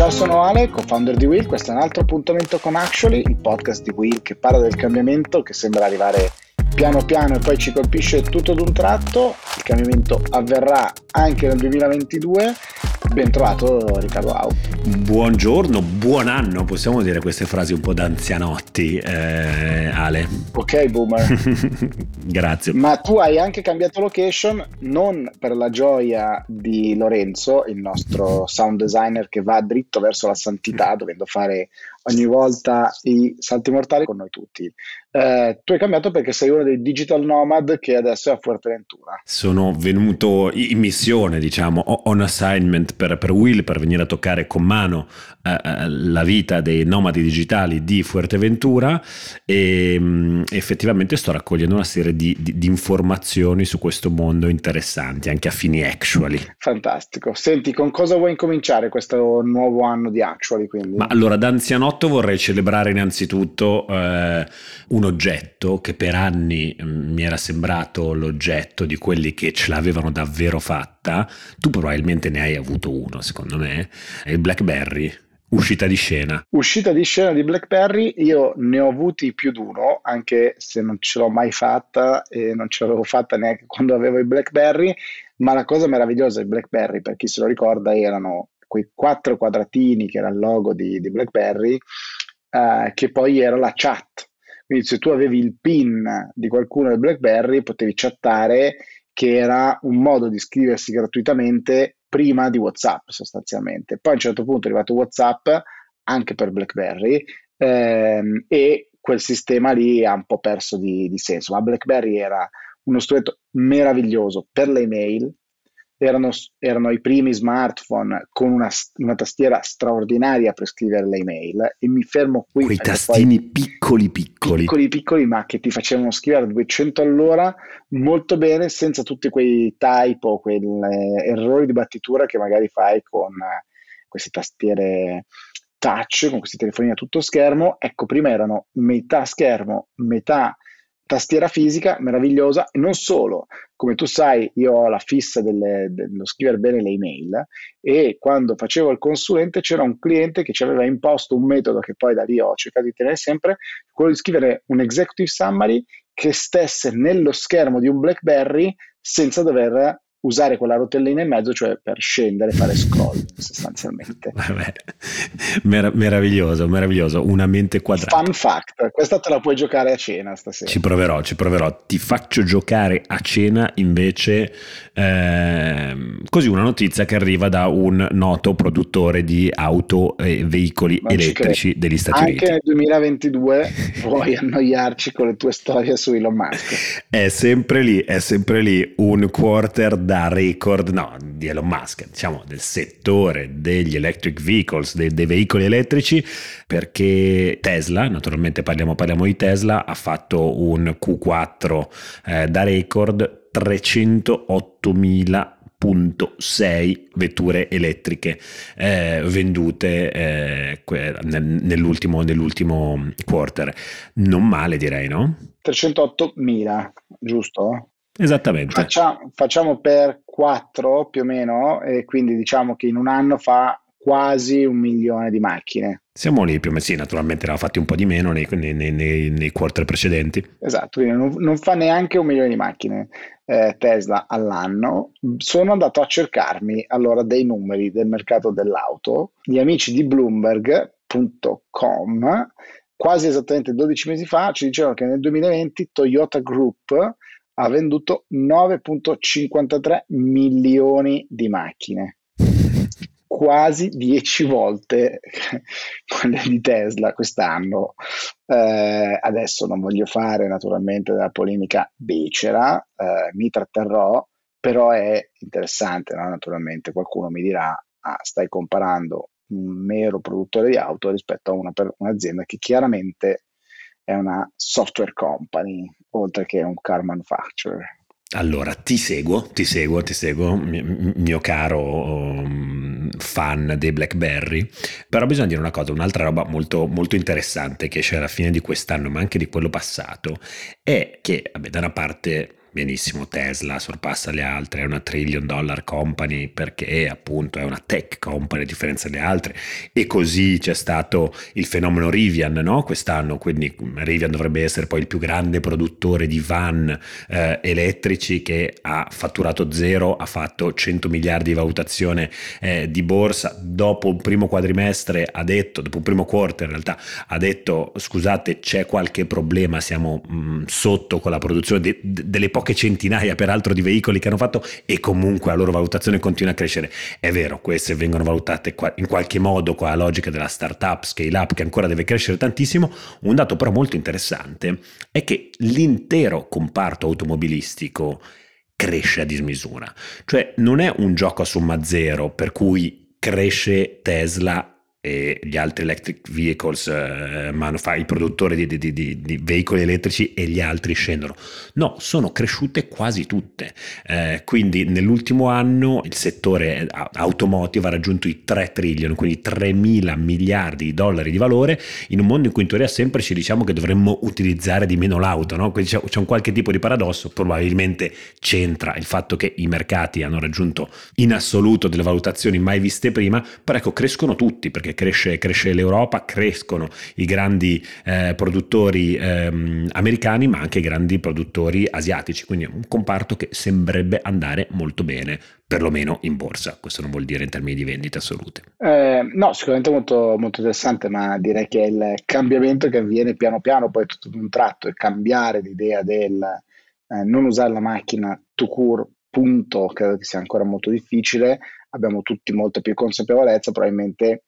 Ciao, sono Ale, co-founder di Will. Questo è un altro appuntamento con Actually, il podcast di Will che parla del cambiamento che sembra arrivare piano piano e poi ci colpisce tutto d'un tratto. Il cambiamento avverrà anche nel 2022 Ben trovato Riccardo Au. Buongiorno, buon anno, possiamo dire queste frasi un po' da anzianotti, eh, Ale. Ok, boomer. Grazie. Ma tu hai anche cambiato location, non per la gioia di Lorenzo, il nostro sound designer che va dritto verso la santità, dovendo fare ogni volta i salti mortali con noi tutti. Eh, tu hai cambiato perché sei uno dei digital nomad che adesso è a Fuerteventura. Sono venuto in missione, diciamo, on assignment per, per Will per venire a toccare con mano eh, eh la vita dei nomadi digitali di Fuerteventura e mh, mm, effettivamente sto raccogliendo una serie di, di, di, informazioni su questo mondo interessanti, anche a fini actually. Fantastico. Senti, con cosa vuoi incominciare questo nuovo anno di actually? Quindi? Ma allora, da anzianotto vorrei celebrare innanzitutto eh, un oggetto che per anni mm, mi era sembrato l'oggetto di quelli che ce l'avevano davvero fatta. Tu probabilmente ne hai avuto uno, secondo me, è il BlackBerry. Uscita di scena. Uscita di scena di BlackBerry, io ne ho avuti più di uno, anche se non ce l'ho mai fatta e non ce l'avevo fatta neanche quando avevo il BlackBerry, ma la cosa meravigliosa di BlackBerry, per chi se lo ricorda, erano quei quattro quadratini che era il logo di, di BlackBerry, eh, che poi era la chat. Quindi se tu avevi il pin di qualcuno del BlackBerry, potevi chattare, che era un modo di iscriversi gratuitamente prima di WhatsApp sostanzialmente. Poi a un certo punto è arrivato WhatsApp anche per BlackBerry ehm, e quel sistema lì ha un po' perso di, di senso, ma BlackBerry era uno strumento meraviglioso per le email, erano, erano, i primi smartphone con una, una, tastiera straordinaria per scrivere le email e mi fermo qui. Quei tastini piccoli piccoli. Piccoli piccoli ma che ti facevano scrivere a 200 all'ora molto bene senza tutti quei typo, quei eh, errori di battitura che magari fai con eh, queste tastiere touch, con questi telefonini a tutto schermo. Ecco, prima erano metà schermo, metà tastiera fisica meravigliosa e non solo, come tu sai io ho la fissa delle, dello scrivere bene le email e quando facevo il consulente c'era un cliente che ci aveva imposto un metodo che poi da lì ho cercato di tenere sempre, quello di scrivere un executive summary che stesse nello schermo di un BlackBerry senza dover usare quella rotellina in mezzo, cioè per scendere, fare scroll sostanzialmente. Mer- meraviglioso, meraviglioso, una mente quadrata. Fun fact, questa te la puoi giocare a cena stasera. Ci proverò, ci proverò. Ti faccio giocare a cena invece eh, così una notizia che arriva da un noto produttore di auto e veicoli non elettrici degli Stati Anche Uniti. Anche nel 2022 vuoi annoiarci con le tue storie su Elon Musk. È sempre lì, è sempre lì un quarter da record, no, di Elon Musk, diciamo del settore degli electric vehicles, dei, dei veicoli elettrici, perché Tesla, naturalmente parliamo, parliamo, di Tesla, ha fatto un Q4 eh, da record 308.000 vetture elettriche eh, vendute eh, nell'ultimo, nell'ultimo quarter. Non male direi, no? 308.000, giusto? Esattamente. Facciamo, facciamo per 4 più o meno e quindi diciamo che in un anno fa quasi un milione di macchine. Siamo lì più o meno, sì, naturalmente ne fatti un po' di meno nei, nei, nei, nei quarter precedenti. Esatto, quindi non, non, fa neanche un milione di macchine eh, Tesla all'anno. Sono andato a cercarmi allora dei numeri del mercato dell'auto. Gli amici di Bloomberg.com, quasi esattamente 12 mesi fa, ci dicevano che nel 2020 Toyota Group ha venduto 9.53 milioni di macchine, quasi 10 volte quelle di Tesla quest'anno. Eh, adesso non voglio fare naturalmente della polemica becera, eh, mi tratterrò, però è interessante, no? naturalmente qualcuno mi dirà, ah, stai comparando un mero produttore di auto rispetto a una, un'azienda che chiaramente è una software company, oltre che un car manufacturer. Allora, ti seguo, ti seguo, ti seguo, mio caro um, fan dei BlackBerry, però bisogna dire una cosa, un'altra roba molto, molto interessante che c'è alla fine di quest'anno, ma anche di quello passato, è che, vabbè, da una parte benissimo, Tesla sorpassa le altre, è una trillion dollar company perché appunto è una tech company a differenza delle altre e così c'è stato il fenomeno Rivian no? quest'anno, quindi Rivian dovrebbe essere poi il più grande produttore di van eh, elettrici che ha fatturato zero, ha fatto 100 miliardi di valutazione eh, di borsa, dopo un primo quadrimestre ha detto, dopo un primo quarter in realtà ha detto scusate c'è qualche problema, siamo mh, mm, sotto con la produzione de- delle poche centinaia peraltro di veicoli che hanno fatto e comunque la loro valutazione continua a crescere. È vero, queste vengono valutate in qualche modo con la logica della startup, scale up che ancora deve crescere tantissimo. Un dato però molto interessante è che l'intero comparto automobilistico cresce a dismisura. Cioè non è un gioco a somma zero per cui cresce Tesla e gli altri electric vehicles, eh, manufa- i produttori di, di, di, di, veicoli elettrici e gli altri scendono. No, sono cresciute quasi tutte. Eh, quindi nell'ultimo anno il settore automotive ha raggiunto i 3 trillion, quindi 3 mila miliardi di dollari di valore, in un mondo in cui in teoria sempre ci diciamo che dovremmo utilizzare di meno l'auto, no? quindi c'è, c'è un qualche tipo di paradosso, probabilmente c'entra il fatto che i mercati hanno raggiunto in assoluto delle valutazioni mai viste prima, però ecco crescono tutti perché perché cresce, cresce l'Europa, crescono i grandi eh, produttori ehm, americani, ma anche i grandi produttori asiatici, quindi è un comparto che sembrerebbe andare molto bene, perlomeno in borsa. Questo non vuol dire in termini di vendite assolute. Eh, no, sicuramente molto, molto interessante, ma direi che il cambiamento che avviene piano piano, poi tutto d'un tratto, e cambiare l'idea del eh, non usare la macchina to cure, punto, credo che sia ancora molto difficile. Abbiamo tutti molta più consapevolezza, probabilmente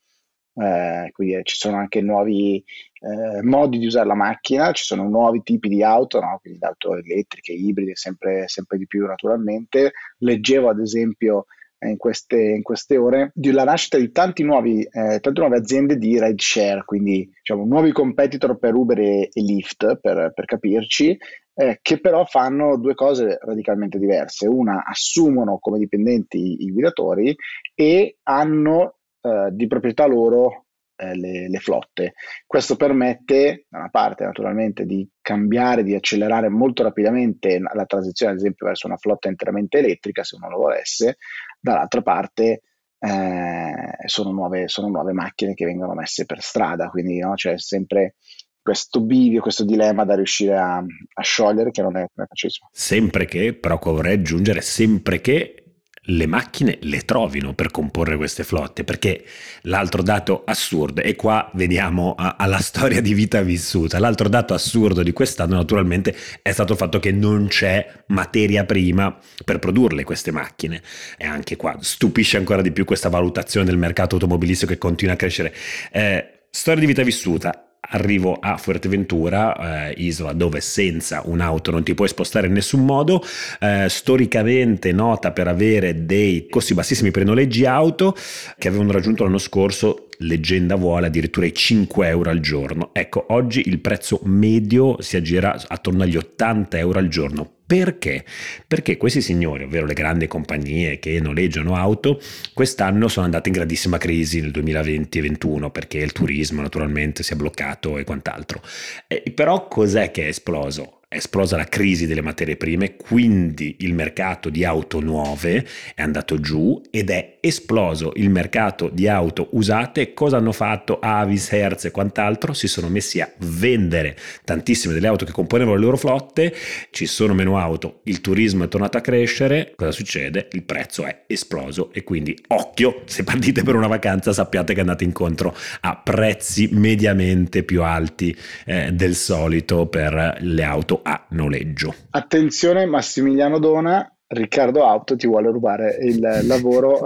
eh, quindi ci sono anche nuovi eh, modi di usare la macchina, ci sono nuovi tipi di auto, no? quindi auto elettriche, ibride, sempre, sempre di più naturalmente. Leggevo ad esempio eh, in queste, in queste, ore della nascita di nuovi, eh, tante nuove aziende di ride quindi diciamo, nuovi competitor per Uber e, e Lyft, per, per capirci, eh, che però fanno due cose radicalmente diverse. Una, assumono come dipendenti i guidatori e hanno eh, di proprietà loro eh, le, le, flotte. Questo permette, da una parte naturalmente, di cambiare, di accelerare molto rapidamente la transizione, ad esempio, verso una flotta interamente elettrica, se uno lo volesse, dall'altra parte eh, sono, nuove, sono, nuove, macchine che vengono messe per strada, quindi no, c'è sempre questo bivio, questo dilemma da riuscire a, a sciogliere che non è, non è facilissimo. Sempre che, però vorrei aggiungere, sempre che le macchine le trovino per comporre queste flotte, perché l'altro dato assurdo, e qua veniamo a, alla storia di vita vissuta, l'altro dato assurdo di quest'anno naturalmente è stato il fatto che non c'è materia prima per produrle queste macchine, e anche qua stupisce ancora di più questa valutazione del mercato automobilistico che continua a crescere. Eh, storia di vita vissuta, arrivo a Fuerteventura, eh, isola dove senza un'auto non ti puoi spostare in nessun modo, eh, storicamente nota per avere dei costi bassissimi per i noleggi auto che avevano raggiunto l'anno scorso leggenda vuole addirittura i 5 euro al giorno. Ecco, oggi il prezzo medio si aggira attorno agli 80 euro al giorno perché? Perché questi signori, ovvero le grandi compagnie che noleggiano auto, quest'anno sono andate in grandissima crisi nel 2020 e 2021 perché il turismo naturalmente si è bloccato e quant'altro. E però cos'è che è esploso? Esplosa la crisi delle materie prime, quindi il mercato di auto nuove è andato giù ed è esploso il mercato di auto usate. Cosa hanno fatto Avis, Hertz e quant'altro? Si sono messi a vendere tantissime delle auto che componevano le loro flotte, ci sono meno auto, il turismo è tornato a crescere, cosa succede? Il prezzo è esploso e quindi occhio, se partite per una vacanza sappiate che andate incontro a prezzi mediamente più alti eh, del solito per le auto a noleggio. Attenzione Massimiliano Dona, Riccardo Auto ti vuole rubare il lavoro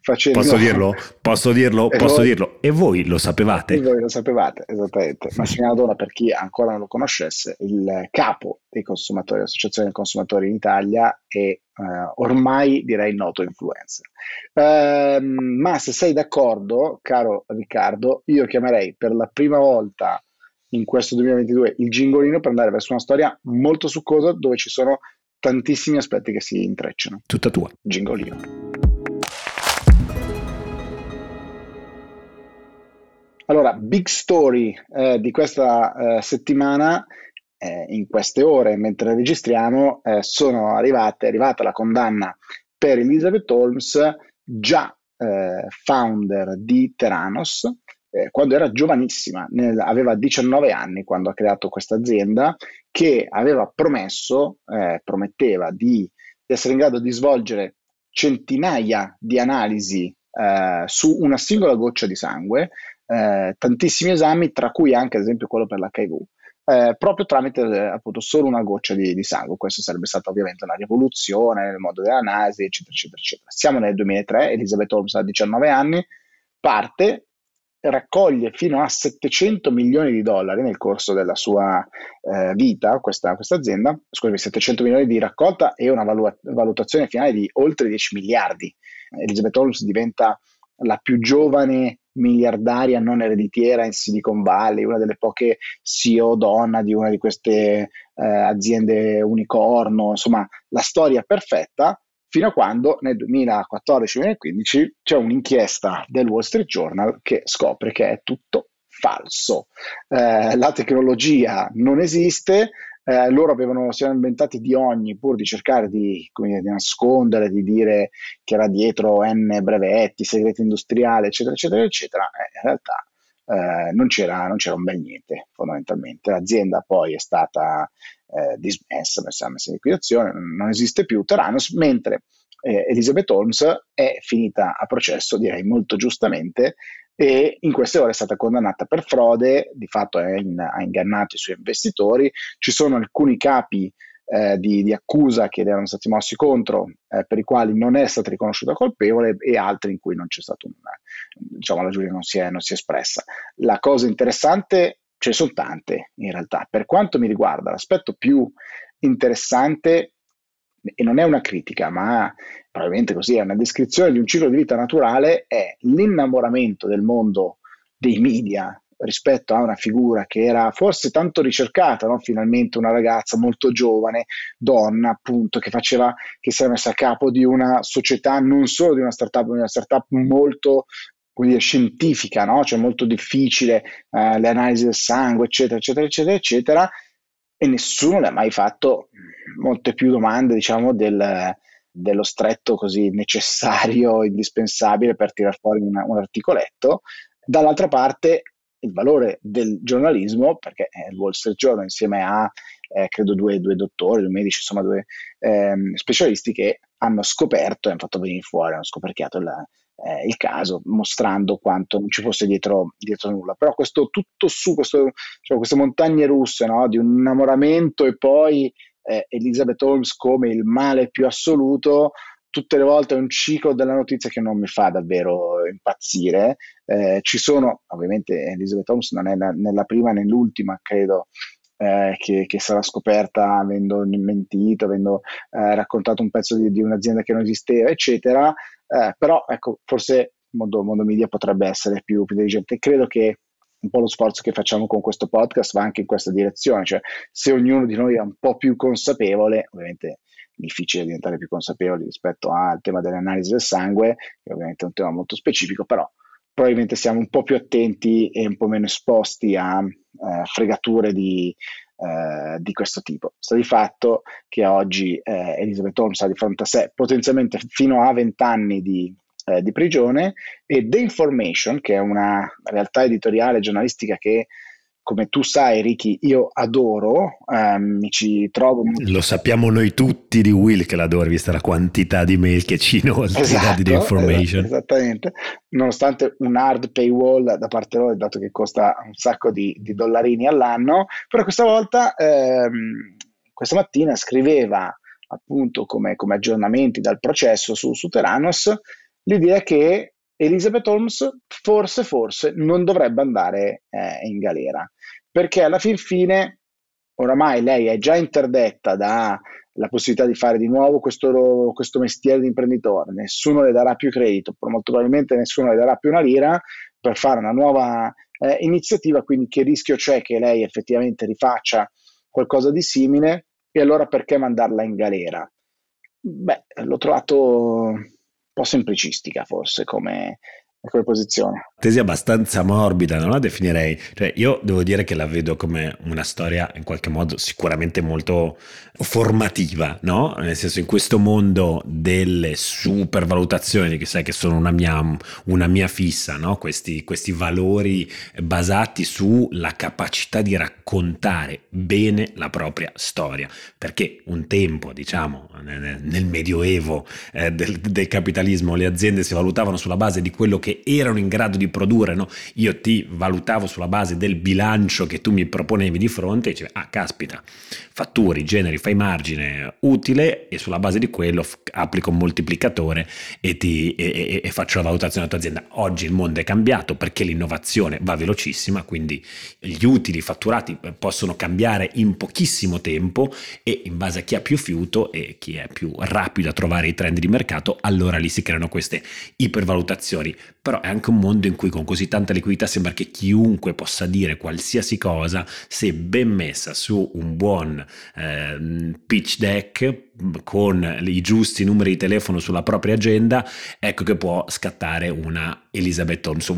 facendo... Posso dirlo? Posso dirlo? Posso voi... dirlo? E voi lo sapevate? E voi lo sapevate, esattamente. Massimiliano Dona, per chi ancora non lo conoscesse, il capo dei consumatori, l'associazione dei consumatori in Italia e Uh, ormai direi noto influencer. Uh, ma se sei d'accordo, caro Riccardo, io chiamerei per la prima volta in questo 2022 il gingolino per andare verso una storia molto succosa dove ci sono tantissimi aspetti che si intrecciano. Tutta tua. Gingolino. Allora, big story eh, di questa eh, settimana eh, in queste ore, mentre registriamo, eh, sono arrivate, è arrivata la condanna per Elizabeth Holmes, già eh, founder di Teranos, eh, quando era giovanissima, nel, aveva 19 anni quando ha creato questa azienda, che aveva promesso, eh, prometteva di, di, essere in grado di svolgere centinaia di analisi eh, su una singola goccia di sangue, eh, tantissimi esami, tra cui anche ad esempio quello per l'HIV. Eh, proprio tramite eh, appunto solo una goccia di, di, sangue. Questo sarebbe stata ovviamente una rivoluzione nel modo dell'analisi, eccetera, eccetera, eccetera. Siamo nel 2003, Elizabeth Holmes ha 19 anni, parte, raccoglie fino a 700 milioni di dollari nel corso della sua eh, vita, questa, questa, azienda, scusami, 700 milioni di raccolta e una valu- valutazione finale di oltre 10 miliardi. Elizabeth Holmes diventa la più giovane miliardaria non ereditiera in Silicon Valley, una delle poche CEO donna di una di queste eh, aziende unicorno, insomma la storia perfetta fino a quando nel 2014-2015 c'è un'inchiesta del Wall Street Journal che scopre che è tutto falso. Eh, la tecnologia non esiste, eh, loro avevano, si erano inventati di ogni pur di cercare di, dire, di, nascondere, di dire che era dietro N brevetti, segreti industriali, eccetera, eccetera, eccetera. Eh, in realtà eh, non, c'era, non, c'era, un bel niente, fondamentalmente. L'azienda poi è stata eh, dismessa, messa, messa in liquidazione, non esiste più. Teranos, mentre eh, Elizabeth Holmes è finita a processo, direi molto giustamente, e in queste ore è stata condannata per frode, di fatto in, ha ingannato i suoi investitori, ci sono alcuni capi eh, di, di, accusa che erano stati mossi contro, eh, per i quali non è stata riconosciuta colpevole e altri in cui non c'è stato un, diciamo, la giuria non si, è, non si è espressa. La cosa interessante, ce ne sono tante in realtà, per quanto mi riguarda l'aspetto più interessante e non è una critica, ma probabilmente così è una descrizione di un ciclo di vita naturale, è l'innamoramento del mondo dei media rispetto a una figura che era forse tanto ricercata, no? finalmente una ragazza molto giovane, donna appunto, che faceva, che si era messa a capo di una società, non solo di una startup, ma di una startup molto dire, scientifica, no? cioè molto difficile, eh, le analisi del sangue, eccetera, eccetera, eccetera, eccetera, e nessuno le ha mai fatto molte più domande, diciamo, del, dello stretto così necessario, indispensabile per tirar fuori una, un articoletto. Dall'altra parte il valore del giornalismo, perché il Wall Street Journal insieme a, eh, credo, due, due, dottori, due medici, insomma due ehm, specialisti che hanno scoperto e hanno fatto venire fuori, hanno scoperchiato il, eh, il caso, mostrando quanto non ci fosse dietro, dietro nulla. Però questo tutto su, questo, cioè, queste montagne russe no? di un innamoramento e poi eh, Elizabeth Holmes come il male più assoluto, tutte le volte è un ciclo della notizia che non mi fa davvero impazzire. Eh, ci sono, ovviamente Elizabeth Holmes non è la, né la prima né l'ultima, credo, eh, che, che, sarà scoperta avendo mentito, avendo eh, raccontato un pezzo di, di, un'azienda che non esisteva, eccetera. Eh, però ecco, forse il mondo, mondo, media potrebbe essere più, più diligente. Credo che un po' lo sforzo che facciamo con questo podcast va anche in questa direzione, cioè se ognuno di noi è un po' più consapevole, ovviamente difficile diventare più consapevoli rispetto al tema dell'analisi del sangue, che ovviamente è un tema molto specifico, però probabilmente siamo un po' più attenti e un po' meno esposti a eh, fregature di, eh, di, questo tipo. Sta di fatto che oggi eh, Elizabeth Holmes ha di fronte a sé potenzialmente fino a 20 anni di eh, di prigione e The Information, che è una realtà editoriale giornalistica che come tu sai, Ricky, io adoro, ehm, mi ci trovo. Lo sappiamo noi tutti di Will che l'adori, vista la quantità di mail che ci inoltra esatto, di information. Esatto, esattamente, nonostante un hard paywall da parte loro, dato che costa un sacco di, di dollarini all'anno, però questa volta, ehm, questa mattina scriveva appunto come, come aggiornamenti dal processo su, su Teranos l'idea che Elizabeth Holmes forse, forse non dovrebbe andare eh, in galera, perché alla fin fine oramai lei è già interdetta dalla possibilità di fare di nuovo questo, questo, mestiere di imprenditore, nessuno le darà più credito, molto probabilmente nessuno le darà più una lira per fare una nuova eh, iniziativa, quindi che rischio c'è che lei effettivamente rifaccia qualcosa di simile e allora perché mandarla in galera? Beh, l'ho trovato po' semplicistica forse come, come posizione. Tesi abbastanza morbida, non la definirei. Cioè, io devo dire che la vedo come una storia in qualche modo sicuramente molto formativa, no? Nel senso, in questo mondo delle supervalutazioni, che sai che sono una mia, una mia fissa, no? Questi, questi valori basati sulla capacità di raccontare bene la propria storia. Perché un tempo, diciamo, nel medioevo eh, del, del capitalismo, le aziende si valutavano sulla base di quello che erano in grado di produrre, no? io ti valutavo sulla base del bilancio che tu mi proponevi di fronte e dicevi, ah caspita, fatturi, generi, fai margine utile e sulla base di quello f- applico un moltiplicatore e, ti, e, e, e faccio la valutazione della tua azienda. Oggi il mondo è cambiato perché l'innovazione va velocissima, quindi gli utili fatturati eh, possono cambiare in pochissimo tempo e in base a chi ha più fiuto e chi è più rapido a trovare i trend di mercato, allora lì si creano queste ipervalutazioni. Però è anche un mondo in cui con così tanta liquidità sembra che chiunque possa dire qualsiasi cosa se ben messa su un buon eh, pitch deck con i giusti numeri di telefono sulla propria agenda, ecco che può scattare una Elizabeth Holmes,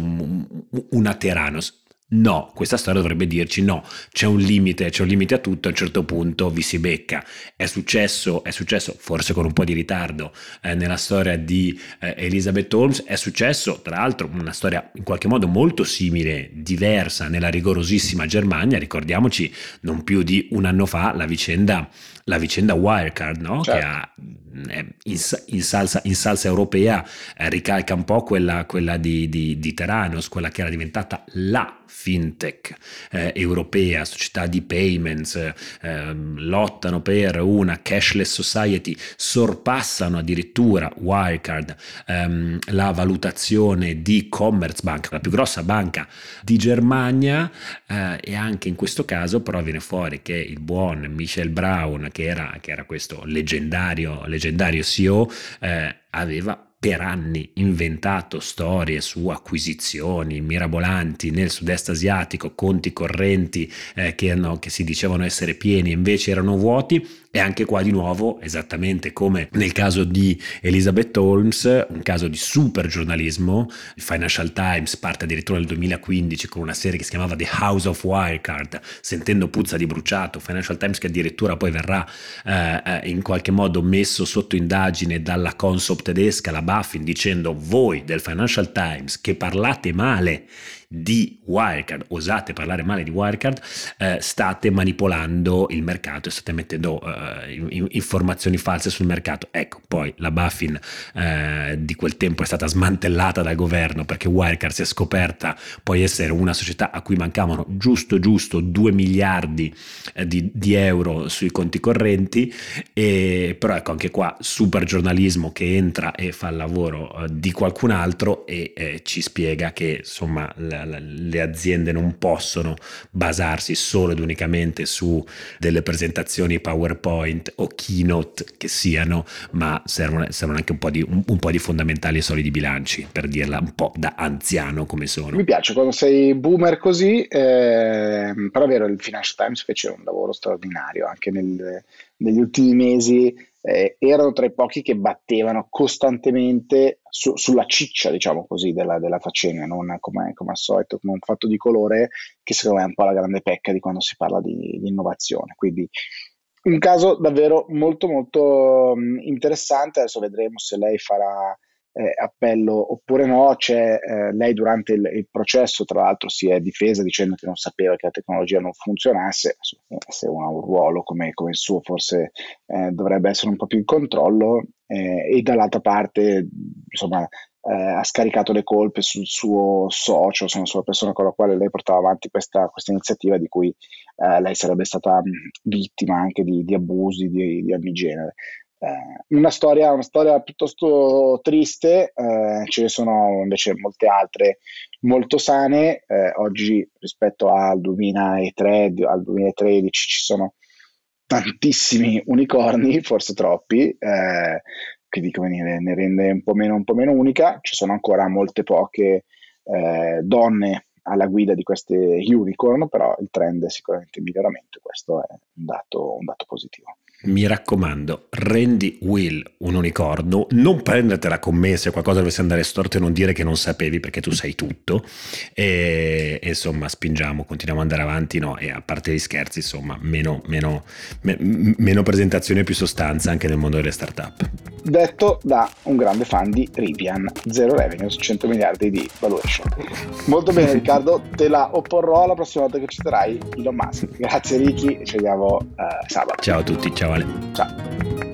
una Teranos. No, questa storia dovrebbe dirci no, c'è un limite, c'è un limite a tutto, a un certo punto vi si becca. È successo, è successo forse con un po' di ritardo eh, nella storia di eh, Elizabeth Holmes, è successo tra l'altro una storia in qualche modo molto simile, diversa nella rigorosissima Germania, ricordiamoci non più di un anno fa la vicenda la vicenda Wirecard, no? certo. che ha, in, in, salsa, in, salsa, europea eh, ricalca un po' quella, quella di, di, di, Teranos, quella che era diventata la fintech eh, europea, società di payments, eh, lottano per una cashless society, sorpassano addirittura Wirecard ehm, la valutazione di Commerzbank, la più grossa banca di Germania eh, e anche in questo caso però viene fuori che il buon Michel Brown, che era, che era questo leggendario, leggendario CEO, eh, aveva per anni inventato storie su acquisizioni mirabolanti nel sud-est asiatico, conti correnti eh, che, no, che si dicevano essere pieni e invece erano vuoti e anche qua di nuovo, esattamente come nel caso di Elizabeth Holmes, un caso di super giornalismo, il Financial Times parte addirittura nel 2015 con una serie che si chiamava The House of Wirecard, sentendo puzza di bruciato, Financial Times che addirittura poi verrà eh, eh in qualche modo messo sotto indagine dalla Consob tedesca, la Buffin, dicendo voi del Financial Times che parlate male di Wirecard, osate parlare male di Wirecard, eh, state manipolando il mercato e state mettendo eh, informazioni false sul mercato. Ecco, poi la Buffin eh, di quel tempo è stata smantellata dal governo perché Wirecard si è scoperta poi essere una società a cui mancavano giusto giusto 2 miliardi eh, di, di, euro sui conti correnti, e, però ecco anche qua super giornalismo che entra e fa il lavoro eh, di qualcun altro e eh, ci spiega che insomma la, le aziende non possono basarsi solo ed unicamente su delle presentazioni PowerPoint o keynote che siano, ma servono, servono anche un po, di, un, un po' di fondamentali e solidi bilanci, per dirla un po' da anziano come sono. Mi piace quando sei boomer così, eh, però è vero, il Financial Times fece un lavoro straordinario anche nel, negli ultimi mesi eh, erano tra i pochi che battevano costantemente su, sulla ciccia, diciamo così, della, della faccenda, non come, come, al solito, come un fatto di colore, che secondo me è un po' la grande pecca di quando si parla di, di innovazione. Quindi un caso davvero molto molto interessante, adesso vedremo se lei farà eh, appello oppure no, c'è, eh, lei durante il, il, processo tra l'altro si è difesa dicendo che non sapeva che la tecnologia non funzionasse, se uno ha un ruolo come, come il suo forse eh, dovrebbe essere un po' più in controllo eh, e dall'altra parte insomma eh, ha scaricato le colpe sul suo socio, insomma, sulla persona con la quale lei portava avanti questa, questa iniziativa di cui eh, lei sarebbe stata vittima anche di, di abusi di, di ogni genere. Eh, una, storia, una storia piuttosto triste, eh, ce ne sono invece molte altre molto sane. Eh, oggi rispetto al 2003, al 2013 ci sono tantissimi unicorni, forse troppi, quindi come dire, ne rende un po' meno, un po' meno unica. Ci sono ancora molte poche eh, donne alla guida di queste unicorn, però il trend è sicuramente in miglioramento, questo è un dato, un dato positivo. Mi raccomando, rendi Will un unicorno, non prendertela con me se qualcosa dovesse andare storto e non dire che non sapevi perché tu sai tutto. E, e insomma, spingiamo, continuiamo ad andare avanti, no? E a parte gli scherzi, insomma, meno, meno, me, meno presentazione e più sostanza anche nel mondo delle startup. Detto da un grande fan di Rivian, zero revenues, 100 miliardi di valuation. Molto bene, Riccardo, te la opporrò la prossima volta che citerai Elon Musk. Grazie, Ricky, ci vediamo uh, sabato. Ciao a tutti, ciao Ale. Ciao.